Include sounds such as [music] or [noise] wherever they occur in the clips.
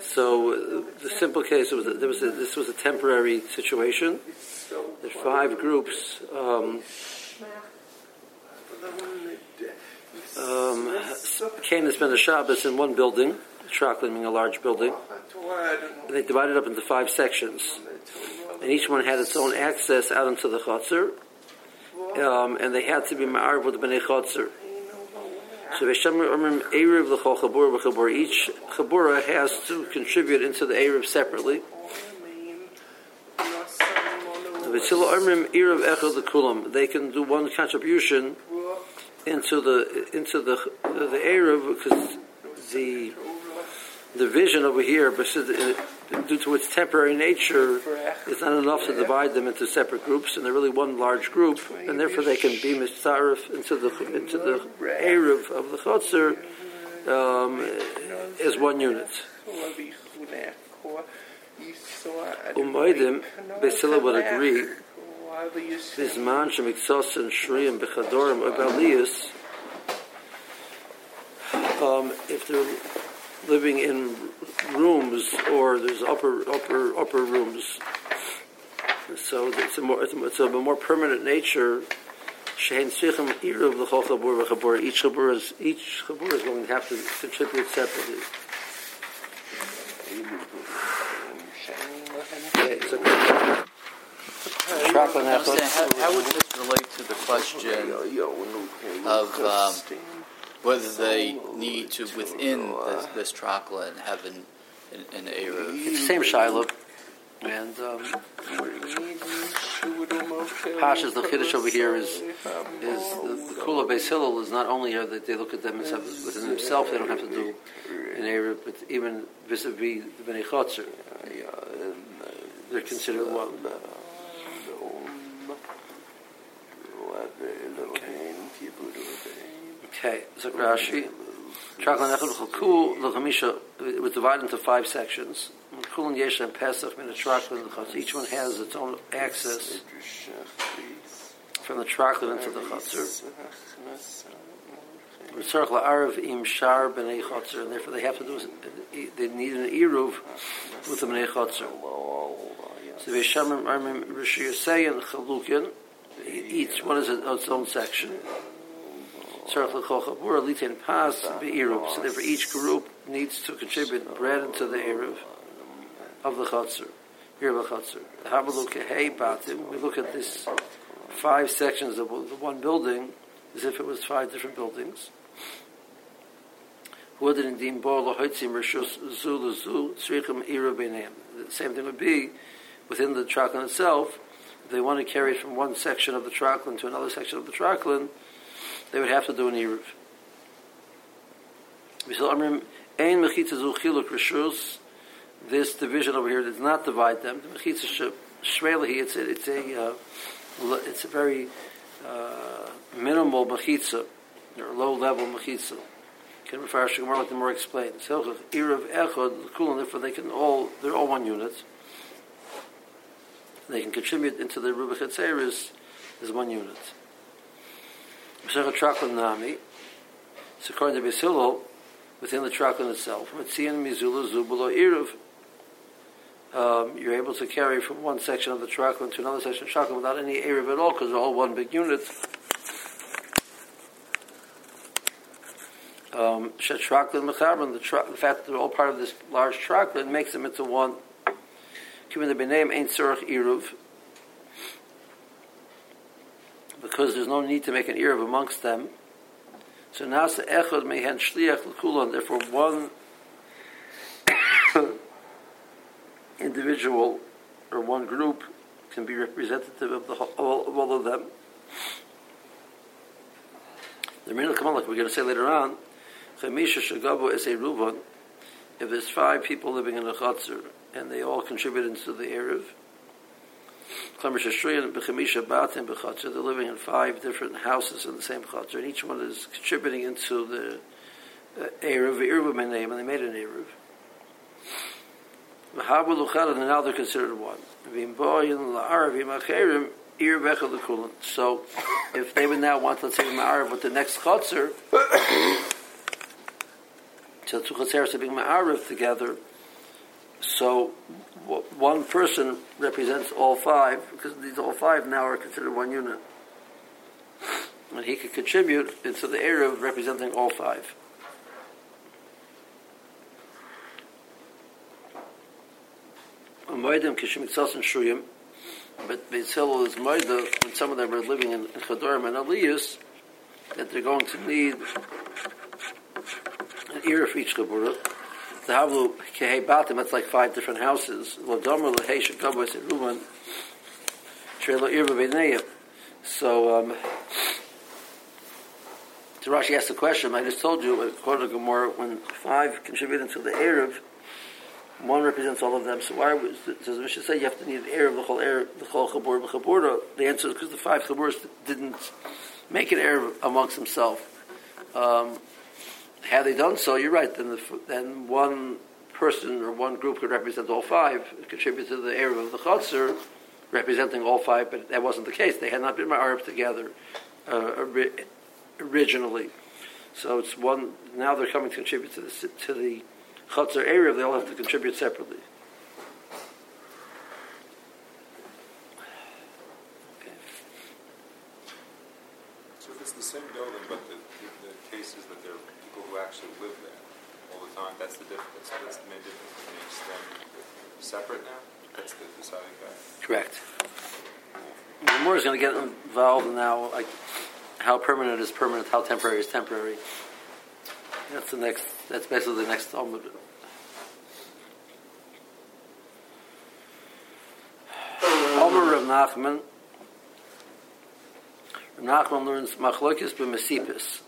So the simple case was that was a, this was a temporary situation. There's five groups um, um, came to spend a Shabbos in one building, Traklin being a large building. And they divided up into five sections, and each one had its own access out into the chutzner, um, and they had to be ma'arv with the bnei chutzner. So Erev l'chol chabur. Each chabura has to contribute into the Erev separately. They can do one contribution into the into the the Erev because the the vision over here, due to its temporary nature, it's not enough to divide them into separate groups, and they're really one large group, and therefore they can be mistarif into the into the erev of the chotzer um, as one unit. Umaydim, Basila would agree. Bisman shemiksos and shriyim bechadorim or um, if they're living in rooms or there's upper upper upper rooms. So it's a more it's a, a more permanent nature. Shein sichim iruv l'chol chabur v'chabur. Each chabur is each chabur is going to have to contribute separately. how, how would this relate to the question of um, whether they need to within this, this trachla have an an, an. It's the same shiloh, and um, Pasha's the chiddush over here is is the, the Kula Beis Hillel is not only that they look at them as within themselves, they don't have to do an eruv, but even vis-a-vis the Bnei Chotzer, they're considered one. Okay, so Rashi. L'Chamisha was divided into five sections. Kulin Yesha and Pesach Min Trachlan Each one has its own access from the Trachlan into the Chatzar. Circle Arav Im Shar Bnei Chatzar, and therefore they have to do they need an eruv with the Bnei Chatzar. So Veshamim Armim Rishi Yasayin Chalukin. Each one is its own section. So therefore each group needs to contribute bread into the Erev of the Chatzar. Erev Chatzar. We look at this five sections of the one building as if it was five different buildings. The same thing would be within the Traklin itself. If they want to carry it from one section of the Traklin to another section of the Traklin, they would have to do an Eruv. This division over here does not divide them. The mechitza shvelahi, it's a, it's a, uh, it's a very uh, minimal mechitza, or low level mechitza. Can refer to like the more explained. So Eruv echad kulon, therefore they can all they're all one unit. They can contribute into the Rubichet Seris as one unit. Traklin Nami, it's according to Basilol, within the Traklin itself. Matzian Mizula Zubulo Iruv. Um, you're able to carry from one section of the Traklin to another section of Traklin without any Erev at all because they're all one big unit. Um, the, tra- the fact that they're all part of this large Traklin makes them into one. The Iruv, because there's no need to make an erev amongst them. So nasa echad mehen shliach l'kulon. Therefore, one [coughs] individual or one group can be representative of the whole, of all of them. The Mirna Kamalak, we're going to say later on, Chamisha Shagabu is a Ruvan. If there's five people living in a chutzner and they all contribute into the Erev, they're living in five different houses in the same chutzner, and each one is contributing into the uh, Erev, Erev name, and they made an Erev. And now they're considered one. So if they would now want, let's say, Ma'arav with the next Chotzer, so [coughs] two Chotzeres are being Ma'arav together, so one person represents all five, because these all five now are considered one unit. And he could contribute into the area of representing all five. But Beis Hillel is moeda when some of them are living in, in Chodorim and Aliyus, that they're going to need an ear for each Chabura. The Havlu Kehei Batim, that's like five different houses. Lodomer Lehei Shekabos Ruman, Trelo Beineyim. So, um, so Rashi asked the question, I just told you, according to Gemara, when five contribute into the Erev, one represents all of them. So why was does the Mishnah say you have to need an heir the whole heir, the whole chabur b'chaburah? The answer is because the five chaburas didn't make an heir amongst themselves. Um, had they done so, you're right. Then the, then one person or one group could represent all five, contribute to the heir of the chutzner, representing all five. But that wasn't the case. They had not been ma'arab together uh, originally. So it's one. Now they're coming to contribute to the to the Chatzar area, they all have to contribute separately. Okay. So if it's the same building, but the, the, the case is that there are people who actually live there all the time, that's the difference. That's the main difference. It makes separate now. That's the deciding factor. Correct. The more is going to get involved now, like how permanent is permanent, how temporary is temporary. That's the next. That's basically the next Talmud. Omer Rav Nachman. Nachman learns machlokes b'mesipis.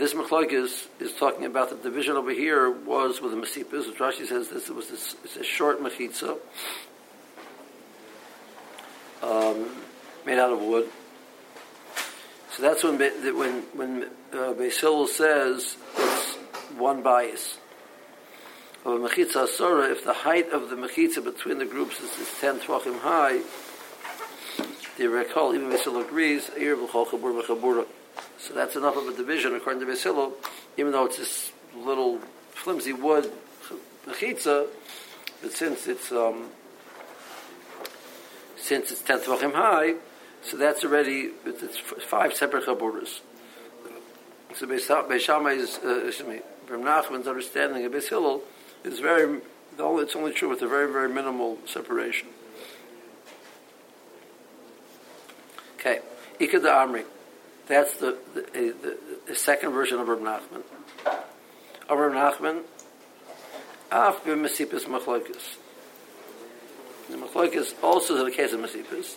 This machlokes is talking about the division over here was with the mesipis, which Rashi says this was this, it's a short mechitza um, made out of wood. So that's when when when uh, Basil says it's one bias. Of a mechitza asura, if the height of the mechitza between the groups is, is ten tvachim high, the recall even Basil agrees. So that's enough of a division according to Basil, even though it's this little flimsy wood mechitza, but since it's um, since it's ten tvachim high, so that's already it's five separate chaburas. So Beis is, uh, excuse me, from Nachman's understanding of Beis Hillel is very, it's only true with a very, very minimal separation. Okay, Ikad Amri. That's the, the, the, the, second version of Reb Nachman. Of Reb Nachman, Af b'Mesipis Machlokes. The Machlokes also is in the case of Mesipis.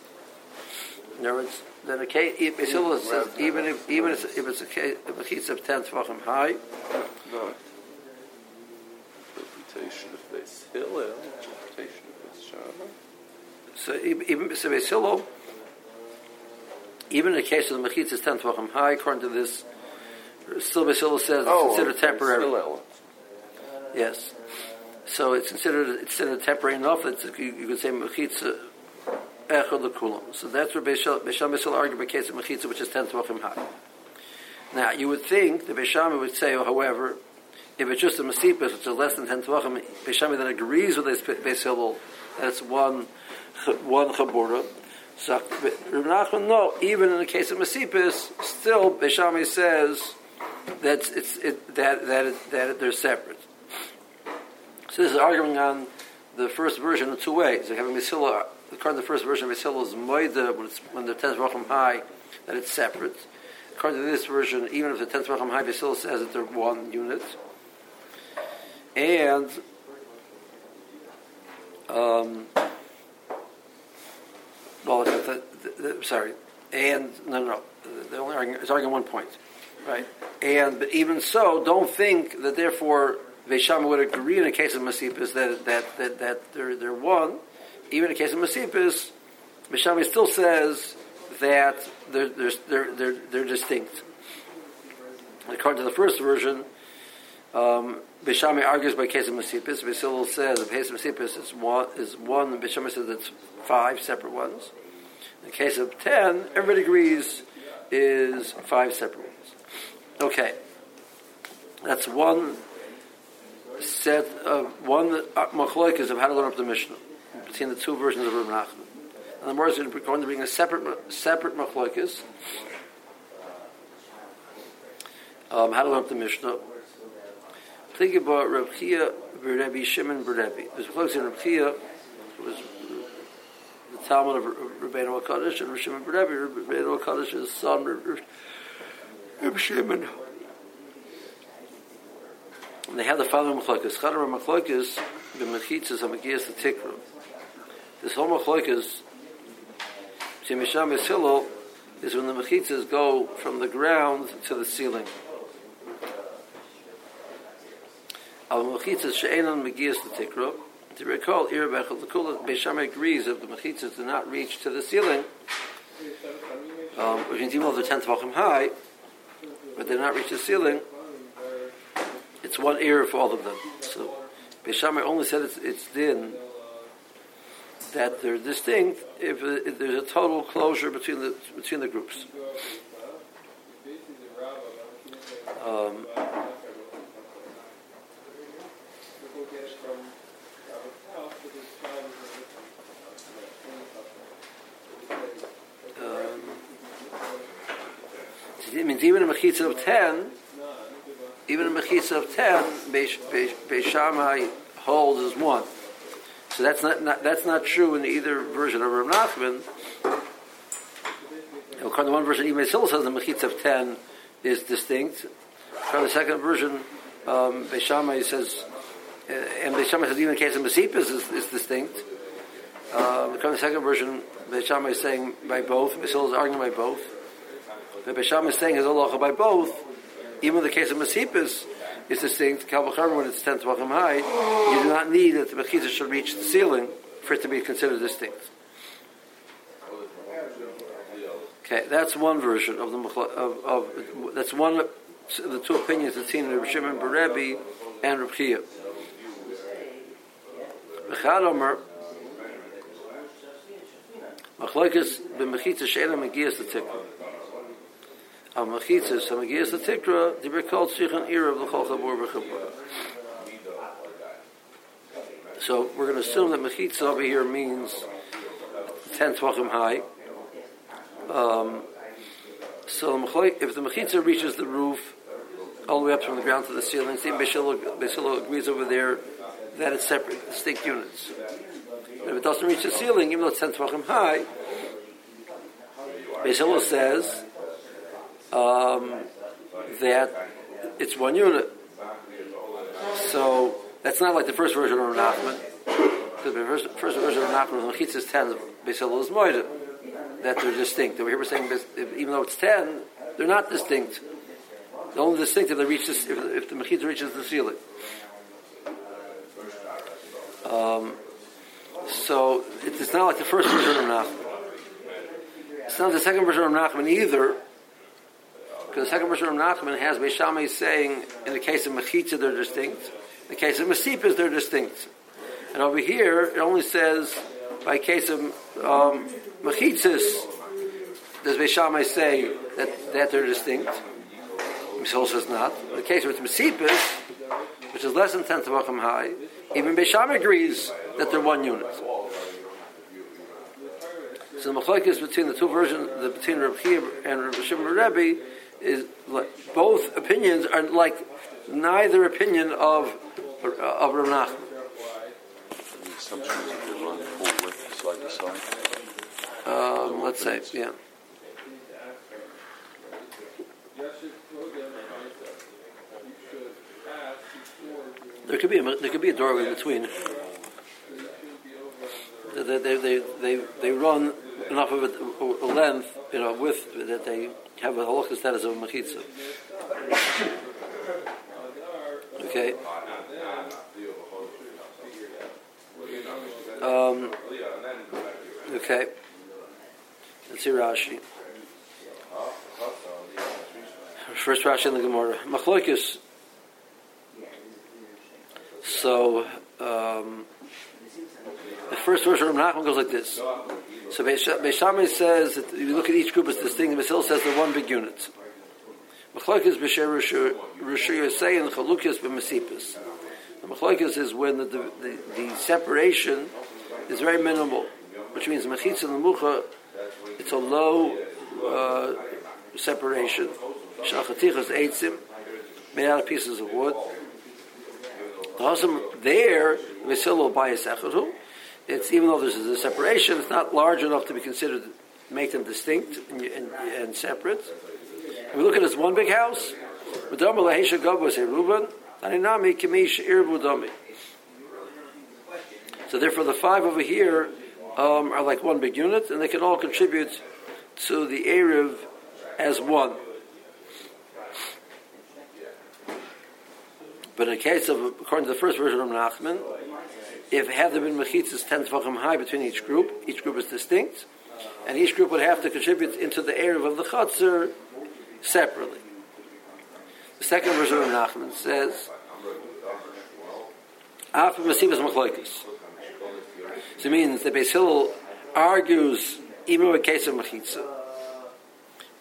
In other words, then a case, Basil says even if even if it's a case if a case of ten tvachim high. No. Reputation of this Hillel, reputation of this Shammai. So even so, Basil, even in the case of the mechitza is ten tvachim high, according to this, still Basil says oh, it's considered temporary. Yes. So it's considered it's considered temporary enough that you, you could say mechitza echad lekulam. So that's where Beisham Beisham argue by case of mechitza, which is ten tvachim high. Now you would think the Beisham would say, oh, however, if it's just a masipus, which is less than ten tvachim, Beisham then agrees with this Beis Hillel that it's one one chabura. So Reb Nachman, no, even in the case of masipus, still Beishami says that it's it, that that that they're separate. So this is arguing on the first version in two ways. They have a Misila according to the first version of is moida when, when the tenth racham high that it's separate. According to this version, even if the tenth racham high, Yisrael says that they're one unit. And um, well, the, the, the, sorry, and no, no, no, they're only arguing, it's arguing one point, right? And but even so, don't think that therefore Veisham would agree in a case of Masipis that that that, that they're they're one even in the case of Masipis, Mishami still says that they're, they're, they're, they're, distinct. According to the first version, um, Bishami argues by case of Masipis. Basil says the case of Masipis is one, is one Bishami says it's five separate ones. In the case of ten, everybody agrees is five separate ones. Okay, that's one set of one uh, of how to learn up the Mishnah between the two versions of Rav Nachman. And the Morris is going to bring a separate separate machloikas. Um, how to learn up the Mishnah. Think about Rav Chia, Rebbe Shimon, Rebbe. There's a close in Rav Chia, was the Talmud of Rabbeinu HaKadosh, and Rav Shimon Rebbe, Rabbeinu HaKadosh's son, Rav Shimon. And they have the following machlokas. Chadar machlokas, the mechitzas, hamagias, the tikra. This whole machlokas, Shemisham Hillel, is when the mechitzas go from the ground to the ceiling. Al mechitzas she'enon megias the tikra. To recall, Irabechel the Kula, Beisham agrees if the mechitzas do not reach to the ceiling, um, which means even though they're 10 high, but they do not reach the ceiling, it's one ear for all of them. So Beishamai only said it's, it's din that they're distinct if, if, there's a total closure between the between the groups. Um, it means even a mechitza of ten, even a mechitza of ten, Beishamai holds as one. So that's not, not, that's not true in either version of Rav Nachman. According to one version, even Hill says the mechitza of ten is distinct. According to the second version, um, Beishamai says, uh, and Beishamai says even in the case of Mesipas is, is distinct. Uh, according to the second version, Beishamai is saying by both. Hill is arguing by both. But Beishamai is saying his halacha by both. Even in the case of Mesipas, is distinct. Kalvachar, when it's 10 tvachim high, you do not need that the mechitza should reach the ceiling for it to be considered distinct. Okay, that's one version of the of, of that's one of the two opinions that's seen in Reb Shimon Berebi and Reb Chia. Bechad Omer, Machloikis b'mechitza she'ena megias the tikva. Al mechitzas, al megias the tikra, the recalled shichan ear of the chol chabur b'chibur. So we're going to assume that mechitza over here means ten tvachim high. Um, so if the mechitza reaches the roof, all the way up from the ground to the ceiling, see Beisilo agrees over there that it's separate, distinct units. If it doesn't reach the ceiling, even though it's ten tvachim high, Beisilo says um, that it's one unit. So that's not like the first version of Nachman. The first, first version of Nachman, the Mechitza is ten, Beisilo is Moida. That they're distinct. Over here we're saying even though it's ten, they're not distinct. They're only distinct if they reach this, if, if the Mechitza reaches the ceiling. Um, so it's not like the first version of Nachman. It's not the second version of Nachman either, because the second version of Nachman has Beishamai saying, in the case of Mechitza, they're distinct. In the case of Mesipas, they're distinct. And over here, it only says, by case of um, Mechitzas, does Beishamai say that, that they're distinct? Mishol says not. In the case of Mesipas, which is less than 10 Tavachim high, even Beishamai agrees that they're one unit. So the machlokes between the two versions, the, between Chia and Rav Shimon Rebbe, is like, both opinions are like neither opinion of of Rav Nachman. They run full width side to side. Um, let's say, yeah. There could be a, there could be a doorway between. They, they, they, they, they run enough of it, a length, you know, width that they have a halakha status of a mechitza. Okay. Um, okay. Let's see Rashi. First Rashi in the Gemara. Machloikis. So, um, the first verse of Nachman goes like this. So Beishamai says that if you look at each group as distinct. Basil says they're one big unit. Machlokes b'sher Rishu Yosei and Chalukis b'Masipis. The Machlokes is when the, the, the, separation is very minimal, which means Mechitza and Mucha, it's a low uh, separation. Shachatichas Eitzim, made out of pieces of wood. The husband there, Vasilo by a it's even though there's a separation, it's not large enough to be considered make them distinct and, and, and separate. We look at this one big house. So therefore, the five over here um, are like one big unit, and they can all contribute to the Erev as one. But in the case of, according to the first version of Nachman, if had there been mechitzas ten tefachim high between each group, each group is distinct, and each group would have to contribute into the Erev of the Chatzar separately. The second verse of Nachman says, Af Masibas Machloikis. So it means that Beis Hillel argues even with a case of Mechitza.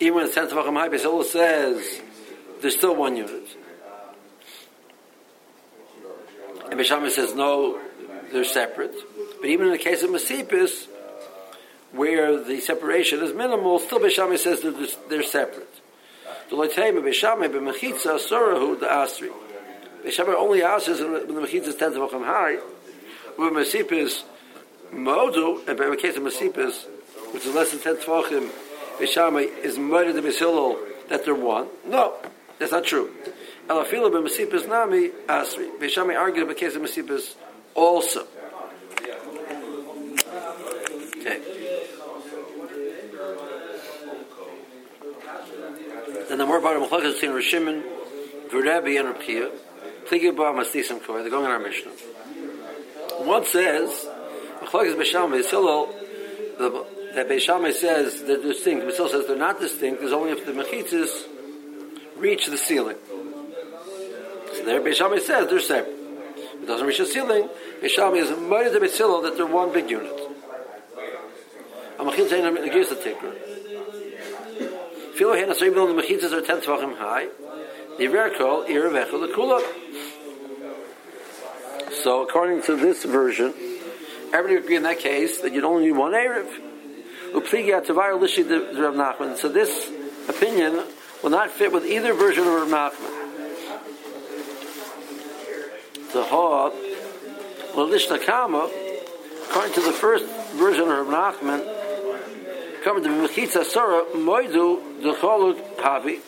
Even it's 10 Tavachim high, Beis Hillel says there's still one unit. And Beis says no, they're separate. But even in the case of Masipis, where the separation is minimal, still Beis says they're, they're separate. Beishame only asks when the mechitza is ten tefachim high. When Masipis modu, and in the case of Masipis, which is less than ten tefachim, Beishame is murdered the Mesilol that they're one. No, that's not true. Elafila b'Masipis nami asri. Beishame argued in the case of Masipis also. Then the more about Machlokes between Rishimin, V'Rebbe, and Rakia, Pligi Ba Masnisim Kor, they're going in our Mishnah. One says, Machlokes Beishamai, Hillel, that Beishamai says they're distinct, Basil says they're not distinct, there's only if the Mechitzis reach the ceiling. So there Beishamai says they're separate. It doesn't reach the ceiling, Beishamai is murdered to Basil that they're one big unit. Amachil Zainam agrees the Tikra. Filo hen asay bil the mechitzas are 10 tvachim high. The verkol ir vechel the kula. So according to this version, everybody would agree in that case that you'd only need one erev. Upligi atavar lishi the Rav Nachman. So this opinion will not fit with either version of Rav Nachman. The ha Lishna Kama, according to the first version of Nachman, coming to Mechitza Sora, Moidu, the Choluk Havi.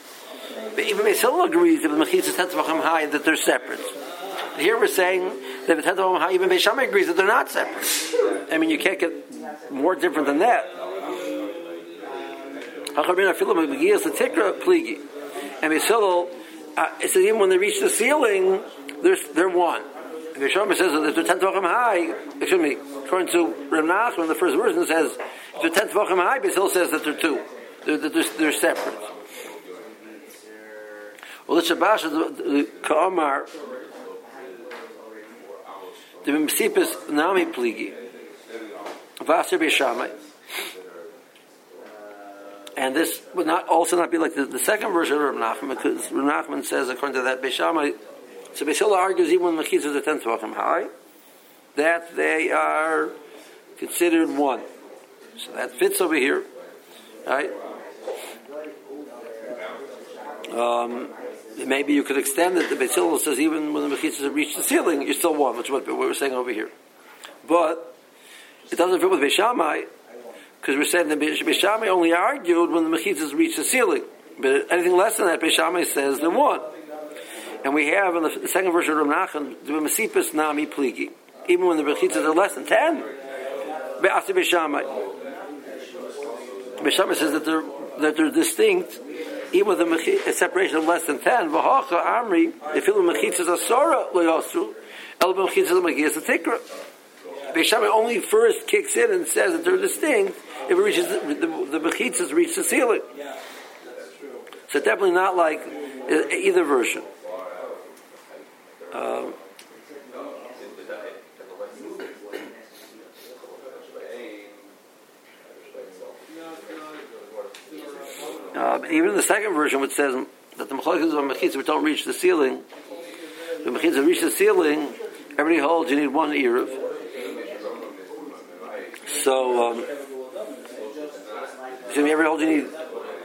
Even Mesil agrees that the Mechitza Tetzvachim High that they're separate. Here we're saying that the Tetzvachim High, even Beisham agrees that they're not separate. I mean, you can't get more different than that. And Mesil, uh, says even when they reach the ceiling, they're, they're one. If Yeshua says that they're ten tefachim high, excuse me, according to Rav Nachman, the first version says if they're ten tefachim high, Basil says that they're two, they're, they're, they're separate. Well, it's Shabash, the Ka'amar, the Msipis Nami Pligi, Vaser Beishamai. And this would not also not be like the, the second version of Rav Nachman, because Rav Nachman says, according to that, Beishamai, so Beisila argues even when the Mechitzas are ten Tvachim high, that they are considered one. So that fits over here, right? Um, maybe you could extend it. The Beisila says even when the Mechitzas have reached the ceiling, you're still one, which is what we're saying over here. But it doesn't fit with Beishamai, because we're saying that Beishamai only argued when the Mechitzas reached the ceiling. But anything less than that, Beishamai says they're one. And we have in the second version of Rav Nachman, the Masipis Nami Pligi. Even when the Mechitzas are less than 10, Be'asi Beishamai. Beishamai says that they're, that they're distinct, even with a, separation of less than 10. V'hacha Amri, feel the Mechitzas are Sora, Loyosru, El Mechitzas Tikra. Beishamai only first kicks in and says that they're distinct if it reaches the, the, Mechitzas reach the ceiling. So definitely not like uh, either version. Um, even the second version, which says that the mechalikas of mechitza don't reach the ceiling, the mechitza reach the ceiling. Everybody holds. You need one eruv. So, um, so every hold you need.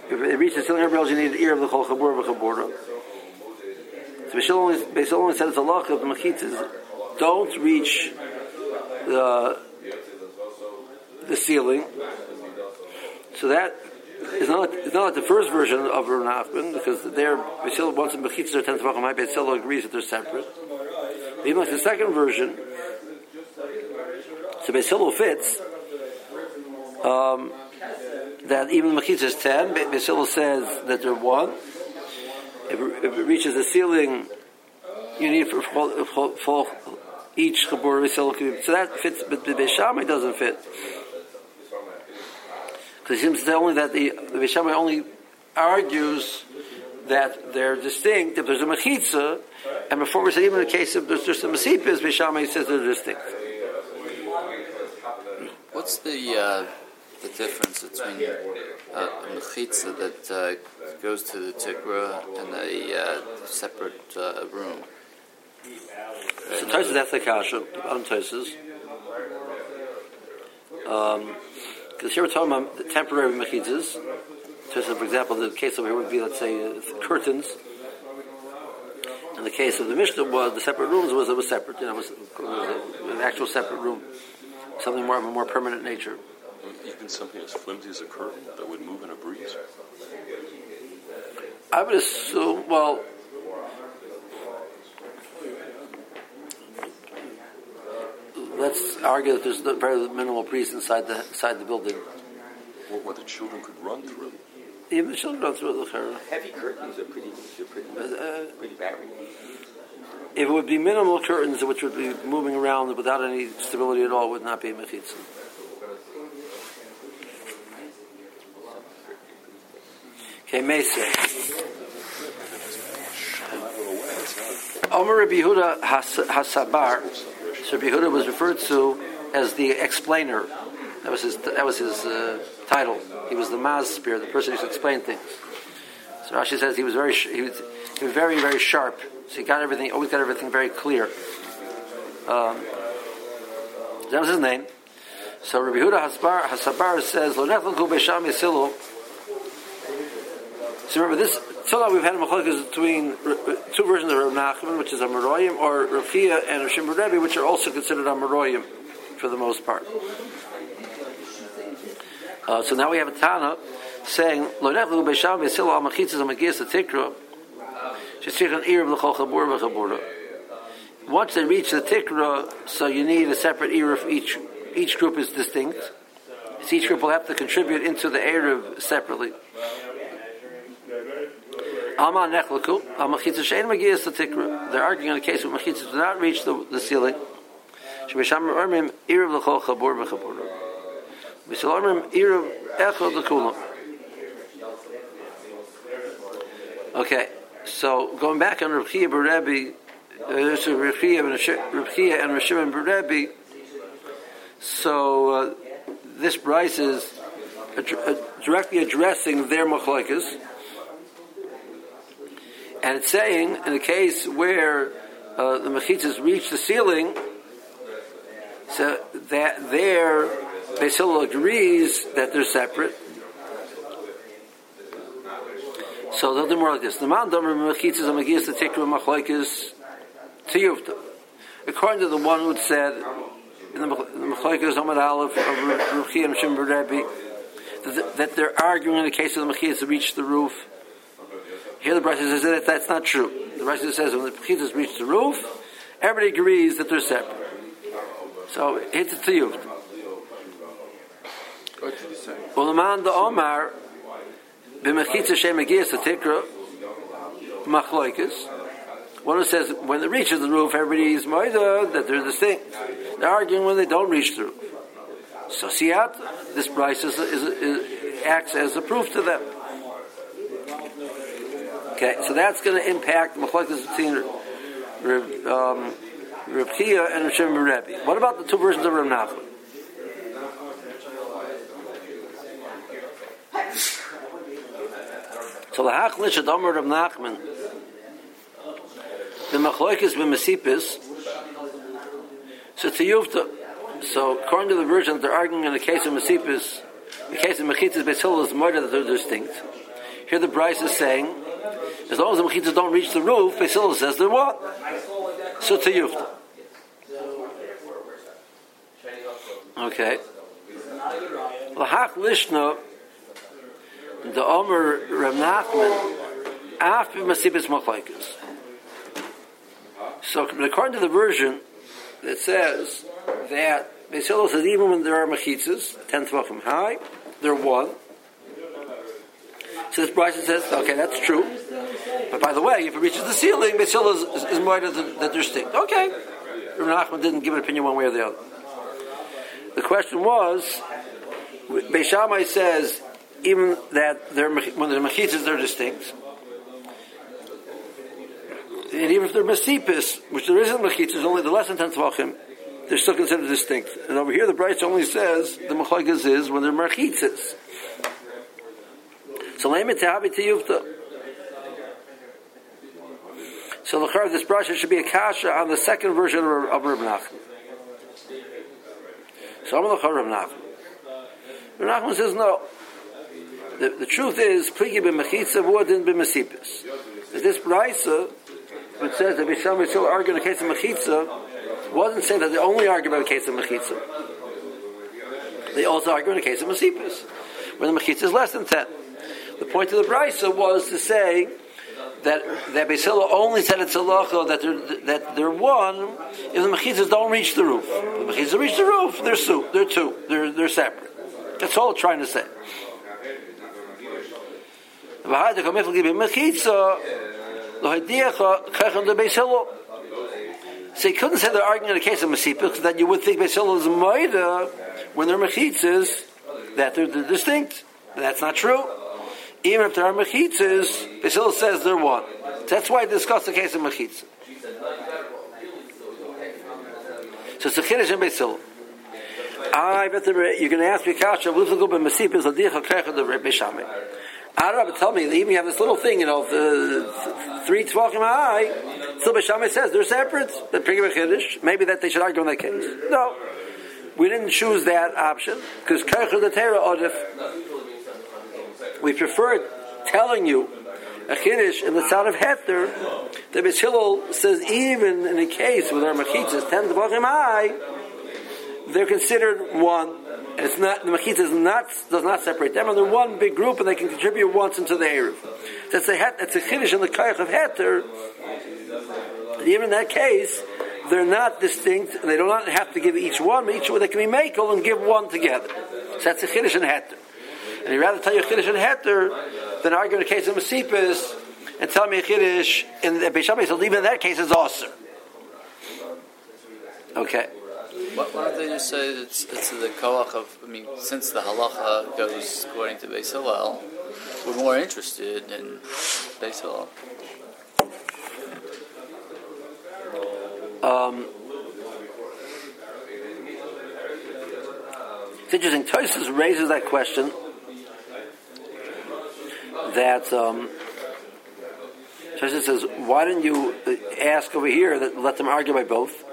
If it reaches the ceiling, every hold you need an ear of the chol chabur of a chaburah. So Bishul only, Bishul only said it's a of the mechitzas. Don't reach the the ceiling. So that is not, it's not like the first version of Rav Nachman, because there, Basil wants in Bechitzah or Ten Tavachim, Basil agrees that they're separate. Even like the second version, so Basil fits, um, that even Mechitzah is 10, Basil says that they're one. If it, reaches the ceiling, you need for, for, for each Chabur. So that fits, but the Beishamai doesn't fit. Because it seems that only that the, the Beishamai only argues that they're distinct if there's a mechitza, and before we said even in the case of there's just a masipis, Beishamai says they're distinct. What's the uh, the difference between uh, a mechitza that uh, goes to the tikra and a uh, separate uh, room? So Tosis, that's the kasha on Tosis. Um, because here we're talking about the temporary mechitzas. So, for example, the case over here would be, let's say, uh, curtains. In the case of the Mishnah, was the separate rooms was it was separate. You know, it was, it was an actual separate room, something more of a more permanent nature. Even something as flimsy as a curtain that would move in a breeze. I would assume. Well, let's argue that there's very minimal breeze inside the inside the building. What, what the children could run through. Even the children run through the Heavy curtains are pretty, are pretty, uh, pretty barren. If it would be minimal curtains which would be moving around without any stability at all, it would not be a mechitza. Okay, Mesa. Omer Rabbi Yehuda Hasabar. So Rabbi Yehuda was referred to as the explainer. That was his. That was his uh, title. He was the Mazspir, the person who explained things. So Rashi says he was very. He was, he was very very sharp. So he got everything. Always got everything very clear. Um, that was his name. So Rabbi Yehuda Hasabar, Hasabar says, "Lo nechlu b'sham yisilu." So remember this. So now we've had a machlokas between two versions of Rav Nachman, which is Amaroyim, or Rafia and Rishim Rebbe, which are also considered Amaroyim for the most part. Uh, so now we have a Tana saying, "Lo nechlu b'sham yisilu al machitzas amagis atikra." Shesich an ear of the chabur v'chabura. Once they reach the tikra, so you need a separate ear for each. Each group is distinct. So each group will have to contribute into the Erev separately. The tikra. They're arguing on a case where machitza do not reach the, the ceiling. Ermim chabur. V'shal ermim. Okay, so going back on Rav Chia Berebi, uh, Chia and Rav and Rav Berebi, so uh, this Bryce is ad- directly addressing their machlokes. And it's saying, in the case where uh, the mechitzas reach the ceiling, so that there, Basil agrees that they're separate. So they'll do more like this. The man domer mechitzas mechitzas the tikra machlokes tiyuvta. According to the one who said in the machlokes Amad Aleph of Ruchi and Shimber Rebbe, that they're arguing in the case of the mechitzas reach the roof. Here the Brisa says that that's not true. The Brisa says when the Pechitas reach the roof, everybody agrees that they're separate. So it's a tiyut. Ulaman the Omar b'mechitza shemagiyas tikra machloikas. One who says when it reach the roof, everybody is moida that they're distinct. They're arguing when they don't reach the roof. So siyat, this Brisa is, is, is, acts as a proof to them. Okay, so that's going to impact the machlokes between um, Reb Chia and Reb Shimon Rebbe. What about the two versions of Reb Nachman? So the lish adomer Rav Nachman. The machloikis b'mesipis. So to Yuvta. So according to the version they're arguing in the case of mesipis, the case of mechitzas beis is more that they're distinct. Here the Bryce is saying, as long as the mechitzas don't reach the roof, beis says they're what? So to Yuvta. Okay. Lahach lishna the Omer Rav Nachman after Masibis Machlaikas. So according to the version, that says that Beisilo says even when there are mechitzas, ten tvachim high, they're one. So this Bryson says, okay, that's true. But by the way, if it reaches the ceiling, Beisilo is, is, is more that they're distinct. Okay. Rav Nachman didn't give an opinion one way or the other. The question was, Beishamai says even that when they're mechitzas, they're distinct. And even if they're mesipis, which there isn't mechitzas, only the less than ten tvachim, they're still considered distinct. And over here, the Bryce only says the machlokes is when they're mechitzas. So lame it to yuvta. So the this brush should be a kasha on the second version of, Reb Nachman. So I'm the Rav Nachman. Rav Nachman says no the, the truth is, pligi b'mechitza v'odin b'mesipis. This brisa, which says that Bisham still argue in the case of mechitza, wasn't saying that they only argue about the case of mechitza. They also argue in the case of mesipis, when the mechitza is less than ten. The point of the brisa was to say that that basila only said it's halacha that they're that they're one if the mechizas don't reach the roof. If the mechizas reach the roof, they're two. They're two. They're they're separate. That's all it's trying to say. So he couldn't say they're arguing in the case of Masipa because then you would think Beisila is Maida when they're mechitzas that they're, they're distinct. But that's not true. Even if there are Mechitzas, Beis says they're one. That's why I discussed the case of Mechitza. So it's a Kiddush in Beis I bet you're going to ask me, Kasha, who's the good Masipah, Zadiach HaKecha, the Rebbe Shammai. Arab tell me even you have this little thing, you know, the three tvachim high. Still, Beishamai says they're separate. The Prigim Chiddush. Maybe that they should argue in that case. No, we didn't choose that option because Kercher the Torah Odif. We prefer telling you a Kiddush in the sound of Heter. The Beis says even in a case where there are mechitzas ten tvachim high, they're considered one and it's not the machita is not does not separate them, and they're one big group, and they can contribute once into the eruv. That's a that's a chiddush in the kaich of heter. Even in that case, they're not distinct, and they do not have to give each one, but each one they can be makel and give one together. So that's a chiddush in heter. And he'd rather tell you a chiddush in heter than argue in the case of masipis and tell me a chiddush in the Beishamai. So even in that case, is awesome. Okay. Why, don't they just say it's, it's the koach of, I mean, since the halacha goes according to Beis Hillel, we're more interested in Beis Hillel. Um, it's interesting. Tosis raises that question that um, says, "Why didn't you ask over here that let them argue by both?"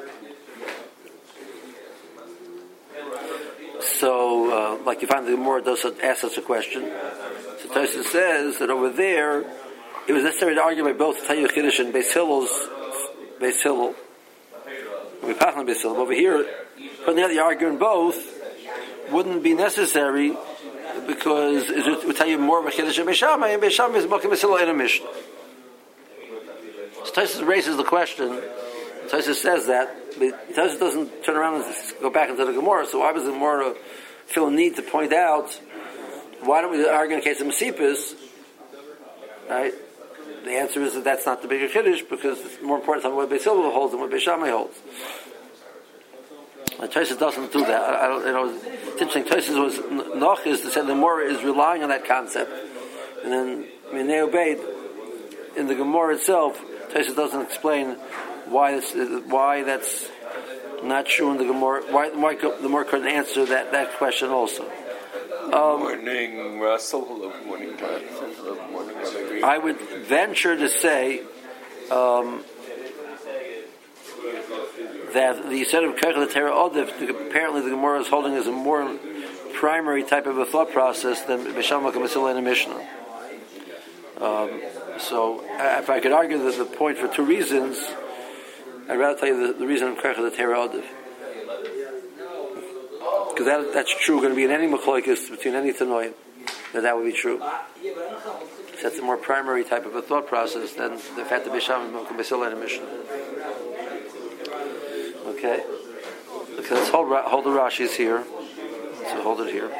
So, uh, like you find the Gemara does ask us a question. So Tyson says that over there, it was necessary to argue by both Tayyid Kiddush and Beis Hillel's Beis Hillel. We pass on Beis Hillel. Over here, putting out the argument both wouldn't be necessary because it would tell you more of a Kiddush and Beis Shammai, and Beis Shammai is Mokim Hillel in a Mishnah. So Tyson raises the question Tosis says that, but doesn't turn around and go back into the Gemara. So why was the Gemara feel a need to point out why don't we argue in the case of Masipis? Right? The answer is that that's not the bigger Kiddush because it's more important to what Beis holds than what Beis Shammai holds. And Tosis doesn't do that. I, I don't, you know, it's interesting. Tosis was Noch is to say the Gemara is relying on that concept, and then I mean they obeyed in the Gemara itself. Tosis doesn't explain why this, why that's not true in the Gemara. Why, why the Gemara couldn't answer that, that question also. Um, morning, Russell. Hello, morning, morning, I would venture to say um, that the set of Koach d'heteira adif, apparently the Gemara is holding as a more primary type of a thought process than Bisham Makamisila and Mishnah. Um, so, if I could argue that the point for two reasons, I'd rather tell you the, the reason of Koach d'heteira adif. Because that, that's true, going to be in any Machloikis between any Tanoim, that that would be true. So that's a more primary type of a thought process than the fact that Bisham Makamisila in a Mishnah. Okay. Okay, let's hold, hold the Rashi's here. So hold it here.